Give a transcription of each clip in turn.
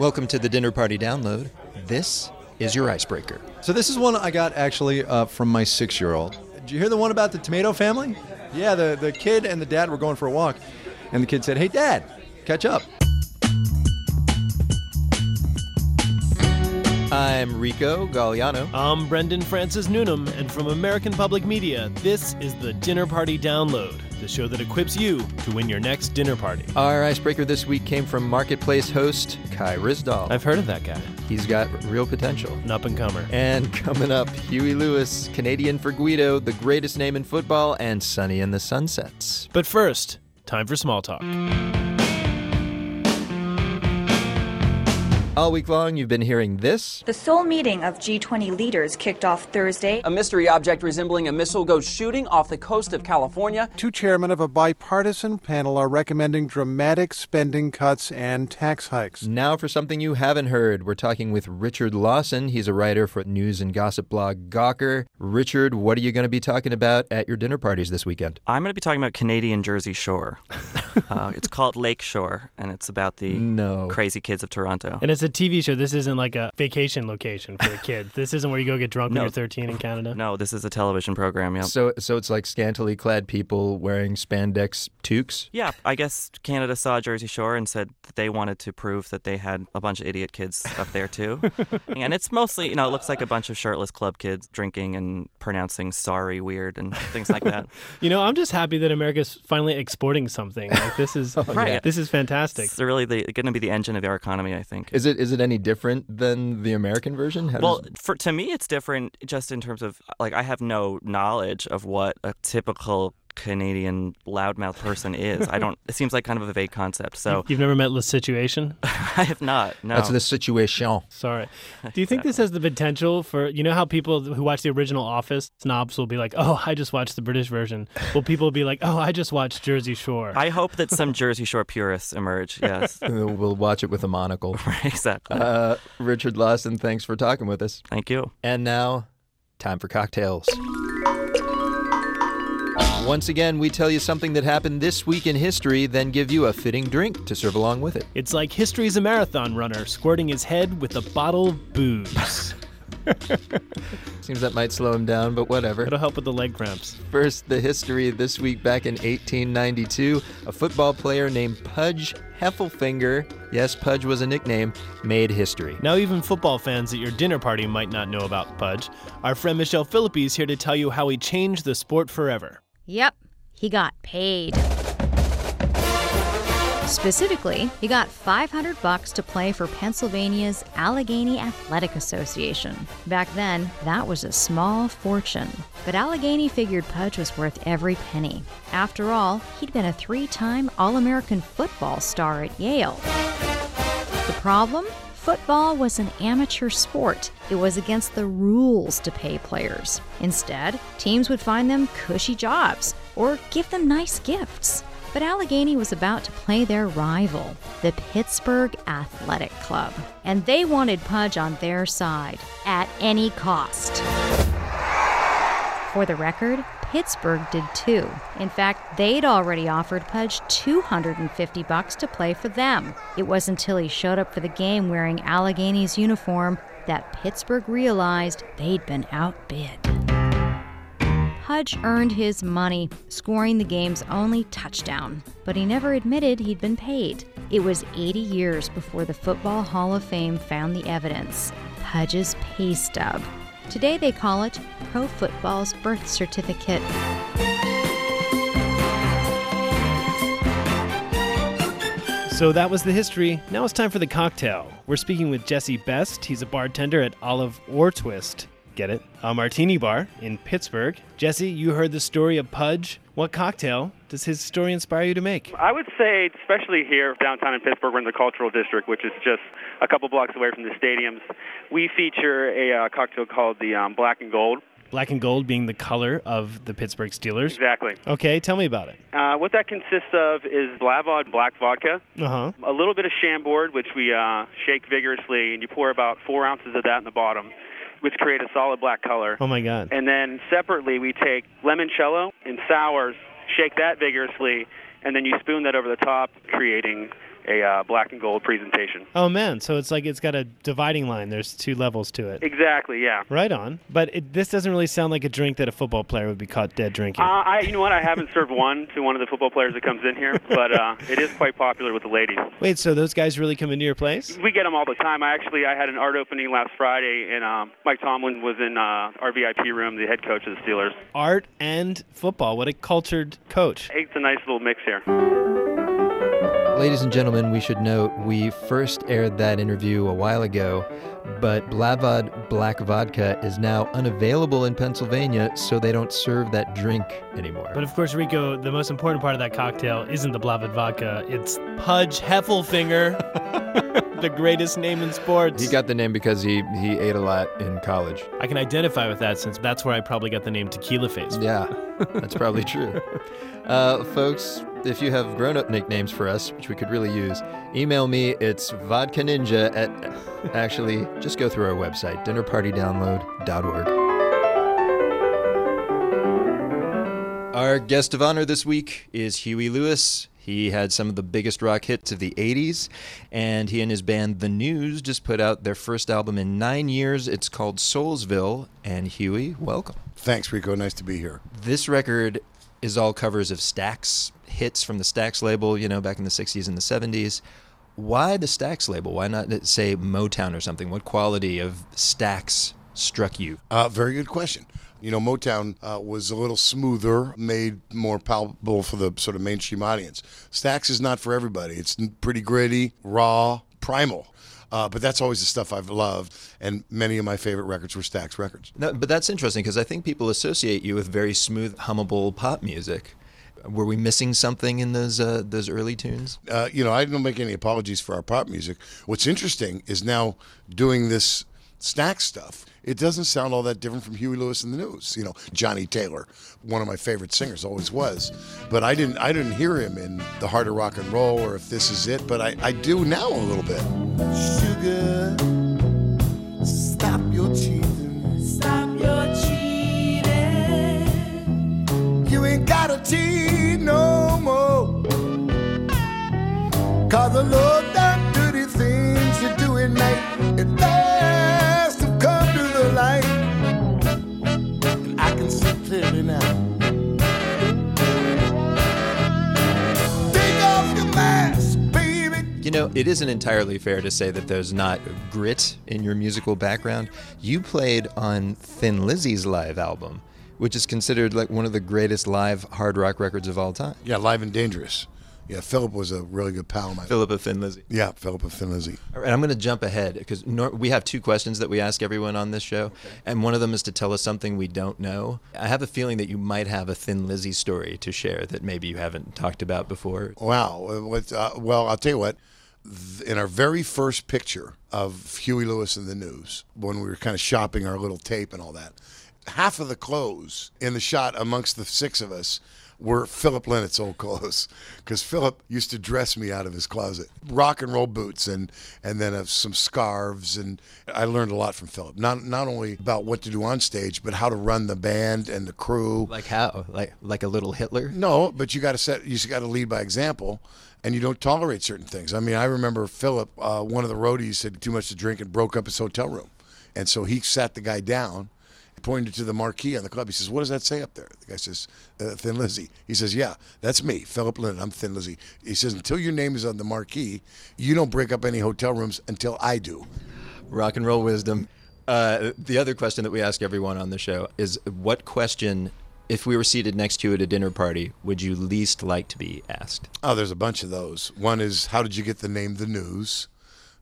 Welcome to the Dinner Party Download. This is your icebreaker. So this is one I got actually uh, from my six-year-old. Did you hear the one about the tomato family? Yeah, the, the kid and the dad were going for a walk, and the kid said, "Hey, Dad, catch up." I'm Rico Galliano. I'm Brendan Francis Newnam, and from American Public Media, this is the Dinner Party Download, the show that equips you to win your next dinner party. Our icebreaker this week came from Marketplace host Kai Ryssdal. I've heard of that guy, He's got real potential. an up and comer. And coming up, Huey Lewis, Canadian for Guido, the greatest name in football, and Sonny and the Sunsets. But first, time for small talk. All week long, you've been hearing this. The Seoul meeting of G20 leaders kicked off Thursday. A mystery object resembling a missile goes shooting off the coast of California. Two chairmen of a bipartisan panel are recommending dramatic spending cuts and tax hikes. Now, for something you haven't heard, we're talking with Richard Lawson. He's a writer for news and gossip blog Gawker. Richard, what are you going to be talking about at your dinner parties this weekend? I'm going to be talking about Canadian Jersey Shore. uh, it's called Lake Shore, and it's about the No. crazy kids of Toronto. And it's a TV show. This isn't like a vacation location for a kid. this isn't where you go get drunk No. when you're 13 in Canada. no, this is a television program. Yeah. So, so it's like scantily clad people wearing spandex toques. yeah, I guess Canada saw Jersey Shore and said that they wanted to prove that they had a bunch of idiot kids up there too. and it's mostly, you know, it looks like a bunch of shirtless club kids drinking and pronouncing sorry weird and things like that. You know, I'm just happy that America's finally exporting something. Like this is Right. This is fantastic. It's really going to be the engine of our economy, I think. Is it is it any different than the American version? How Well, does- for to me, it's different just in terms of like I have no knowledge of what a typical Canadian loudmouth person is. I don't. It seems like kind of a vague concept. So You've never met the Situation? I have not. No. that's the situation. Sorry. Do you think this has the potential for, you know, how people who watch the original Office, snobs will be like, oh, I just watched the British version. Will people be like, oh, I just watched Jersey Shore. I hope that some Jersey Shore purists emerge. Yes. we'll watch it with a monocle. exactly. Uh, Richard Lawson, thanks for talking with us. Thank you. And now, time for cocktails. Once again, we tell you something that happened this week in history, then give you a fitting drink to serve along with it. It's like history's a marathon runner squirting his head with a bottle of booze. Seems that might slow him down, but whatever. It'll help with the leg cramps. First, the history this week back in 1892, a football player named Pudge Heffelfinger, yes, Pudge was a nickname, made history. Now, even football fans at your dinner party might not know about Pudge. Our friend Michelle Philippi is here to tell you how he changed the sport forever. Yep, he got paid. Specifically, he got 500 bucks to play for Pennsylvania's Allegheny Athletic Association. Back then, that was a small fortune. But Allegheny figured Pudge was worth every penny. After all, he'd been a three-time All-American football star at Yale. The problem? Football was an amateur sport. It was against the rules to pay players. Instead, teams would find them cushy jobs or give them nice gifts. But Allegheny was about to play their rival, the Pittsburgh Athletic Club. And they wanted Pudge on their side at any cost. For the record, Pittsburgh did too. In fact, they'd already offered Pudge 250 bucks to play for them. It wasn't until he showed up for the game wearing Allegheny's uniform that Pittsburgh realized they'd been outbid. Pudge earned his money, scoring the game's only touchdown, but he never admitted he'd been paid. It was 80 years before the Football Hall of Fame found the evidence Pudge's pay stub. Today they call it Pro Football's birth certificate. So that was the history. Now it's time for the cocktail. We're speaking with Jesse Best. He's a bartender at Olive or Twist. Get it? A martini bar in Pittsburgh. Jesse, you heard the story of Pudge. What cocktail does his story inspire you to make? I would say, especially here downtown in Pittsburgh, we're in the Cultural District, which is just a couple blocks away from the stadiums. We feature a uh, cocktail called the um, Black and Gold. Black and gold being the color of the Pittsburgh Steelers. Exactly. Okay, tell me about it. Uh, what that consists of is Blavod black vodka, Uh huh. a little bit of Chambord, which we uh, shake vigorously, and you pour about four ounces of that in the bottom, which create a solid black color. Oh my God. And then separately, we take limoncello and sours, shake that vigorously, and then you spoon that over the top, creating a uh, black and gold presentation. Oh man, so it's like it's got a dividing line. There's two levels to it. Exactly, yeah. Right on. But it, this doesn't really sound like a drink that a football player would be caught dead drinking. Uh, I, you know what? I haven't served one to one of the football players that comes in here, but uh, it is quite popular with the ladies. Wait, so those guys really come into your place? We get them all the time. I actually I had an art opening last Friday, and um, Mike Tomlin was in uh, our VIP room, the head coach of the Steelers. Art and football. What a cultured coach. It's a nice little mix here. Ladies and gentlemen, we should note we first aired that interview a while ago, but Blavod Black Vodka is now unavailable in Pennsylvania, so they don't serve that drink anymore. But of course, Rico, the most important part of that cocktail isn't the Blavod vodka. It's Pudge Heffelfinger, the greatest name in sports. he got the name because he, he ate a lot in college. I can identify with that since that's where I probably got the name Tequila Face. Yeah, that's probably true. Uh, folks, if you have grown up nicknames for us, which we could really use, email me. It's vodka ninja at. Actually, just go through our website, dinnerpartydownload.org. Our guest of honor this week is Huey Lewis. He had some of the biggest rock hits of the 80s, and he and his band The News just put out their first album in nine years. It's called Soulsville, and Huey, welcome. Thanks, Rico. Nice to be here. This record is all covers of Stax hits from the Stax label, you know, back in the 60s and the 70s. Why the Stax label? Why not say Motown or something? What quality of Stax struck you? Uh, very good question. You know, Motown uh, was a little smoother, made more palpable for the sort of mainstream audience. Stax is not for everybody. It's pretty gritty, raw, primal. Uh, but that's always the stuff I've loved, and many of my favorite records were Stax records. No, but that's interesting because I think people associate you with very smooth, hummable pop music. Were we missing something in those uh, those early tunes? Uh, you know, I don't make any apologies for our pop music. What's interesting is now doing this Stax stuff. It doesn't sound all that different from Huey Lewis and the News. You know, Johnnie Taylor, one of my favorite singers, always was. But I didn't I didn't hear him in the Heart of Rock and Roll or If This Is It. But I, I do now a little bit. Sugar, stop your cheating. Stop your cheating. You ain't gotta cheat no more. Cause the Lord clearly now. Take off your mask, baby. You know, it isn't entirely fair to say that there's not grit in your musical background. You played on Thin Lizzy's live album, which is considered like one of the greatest live hard rock records of all time. Yeah, Live and Dangerous. Yeah, Philip was a really good pal of mine. Philip of Thin Lizzy. Yeah, Philip of Thin Lizzy. All right, I'm going to jump ahead because nor- we have two questions that we ask everyone on this show, and one of them is to tell us something we don't know. I have a feeling that you might have a Thin Lizzy story to share that maybe you haven't talked about before. Wow. Uh, uh, well, I'll tell you what. Th- In our very first picture of Huey Lewis and the News, when we were kind of shopping our little tape and all that, half of the clothes in the shot amongst the six of us were Philip Lynott's old clothes, because Philip used to dress me out of his closet. Rock and roll boots and and then uh, some scarves, and I learned a lot from Philip. Not not only about what to do on stage, but how to run the band and the crew. Like how? Like like a little Hitler? No, but you got to set. You got to lead by example, and you don't tolerate certain things. I mean, I remember Philip, uh, one of the roadies, had too much to drink and broke up his hotel room, and so he sat the guy down, pointed to the marquee on the club. He says, "What does that say up there?" The guy says, uh, "Thin Lizzy." He says, "Yeah, that's me, Philip Lynn. I'm Thin Lizzy." He says, "Until your name is on the marquee, you don't break up any hotel rooms until I do." Rock and roll wisdom. Uh, the other question that we ask everyone on the show is what question, if we were seated next to you at a dinner party, would you least like to be asked? Oh, there's a bunch of those. One is, "How did you get the name The News?"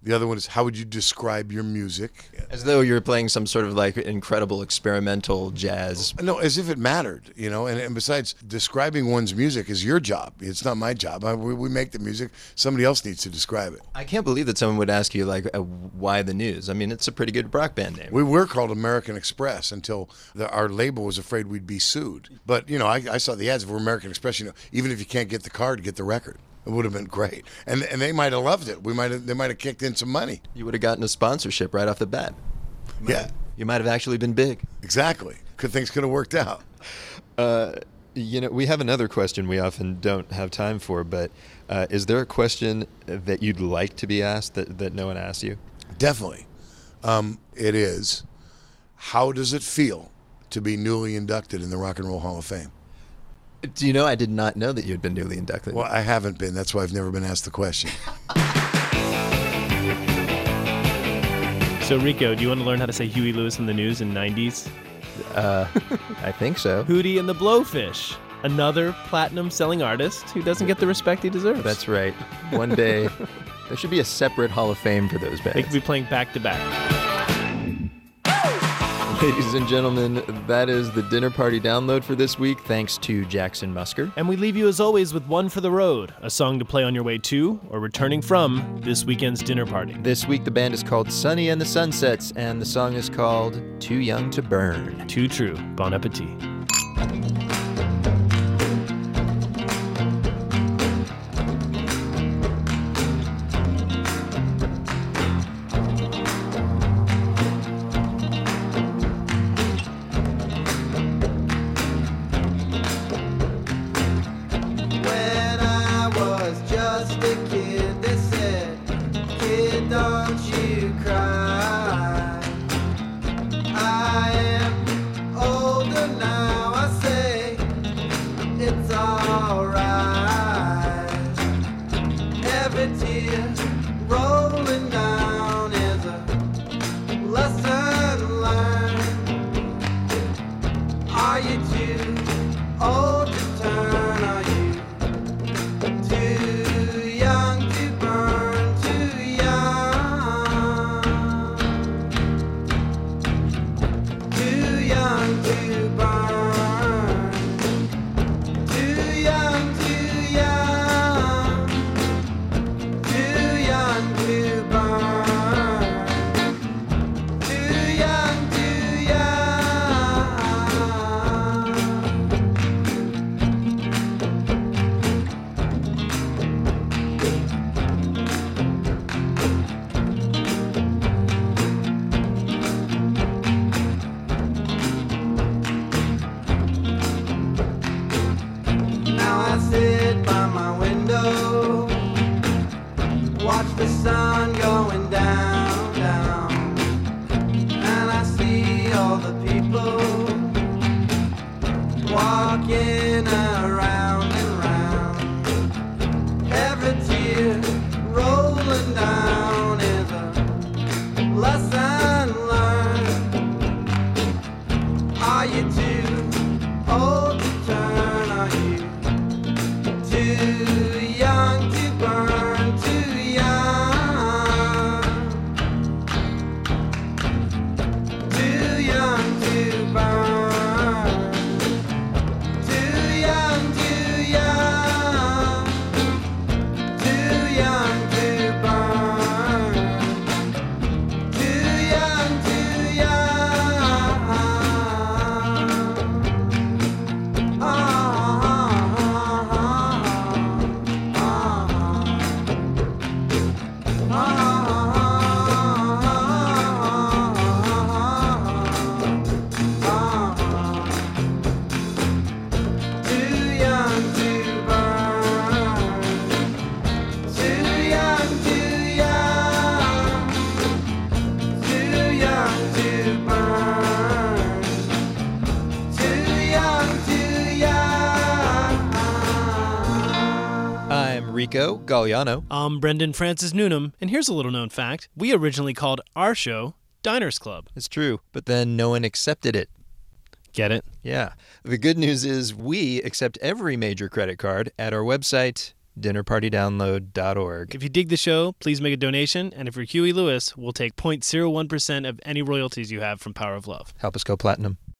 The other one is, "How would you describe your music?" As though you're playing some sort of like incredible experimental jazz. No, as if it mattered, you know. And, and besides, describing one's music is your job. It's not my job. I, we, we make the music. Somebody else needs to describe it. I can't believe that someone would ask you like, uh, why the news? I mean, it's a pretty good rock band name. We were called American Express until the, our label was afraid we'd be sued. But you know, I, I saw the ads for American Express. You know, even if you can't get the card, get the record. It would have been great, and and they might have loved it. We might have they might have kicked in some money. You would have gotten a sponsorship right off the bat. Yeah, You might have actually been big. exactly. Could things could have worked out. Uh, you know, we have another question we often don't have time for, but Uh, is there a question that you'd like to be asked that, that no one asked you? Definitely. Um, it is. How does it feel to be newly inducted in the Rock and Roll Hall of Fame? Do you know I did not know that you had been newly inducted? Well, I haven't been. That's why I've never been asked the question. So, Rico, do you want to learn how to say Huey Lewis and the News in 90s? Uh, I think so. Hootie and the Blowfish, another platinum selling artist who doesn't get the respect he deserves. That's right. One day, there should be a separate Hall of Fame for those bands. They could be playing back to back. Ladies and gentlemen, that is the dinner party download for this week. Thanks to Jackson Musker. And we leave you as always with One for the Road, a song to play on your way to or returning from this weekend's dinner party. This week, the band is called Sonny and the Sunsets, and the song is called Too Young to Burn. Too true. Bon appetit. Was Rico Galliano. I'm Brendan Francis Newnam, and here's a little known fact. We originally called our show Diners Club. It's true, but then no one accepted it. Get it? Yeah. The good news is we accept every major credit card at our website, dinnerpartydownload.org. If you dig the show, please make a donation, and if you're Huey Lewis, we'll take 0.01% of any royalties you have from Power of Love. Help us go platinum.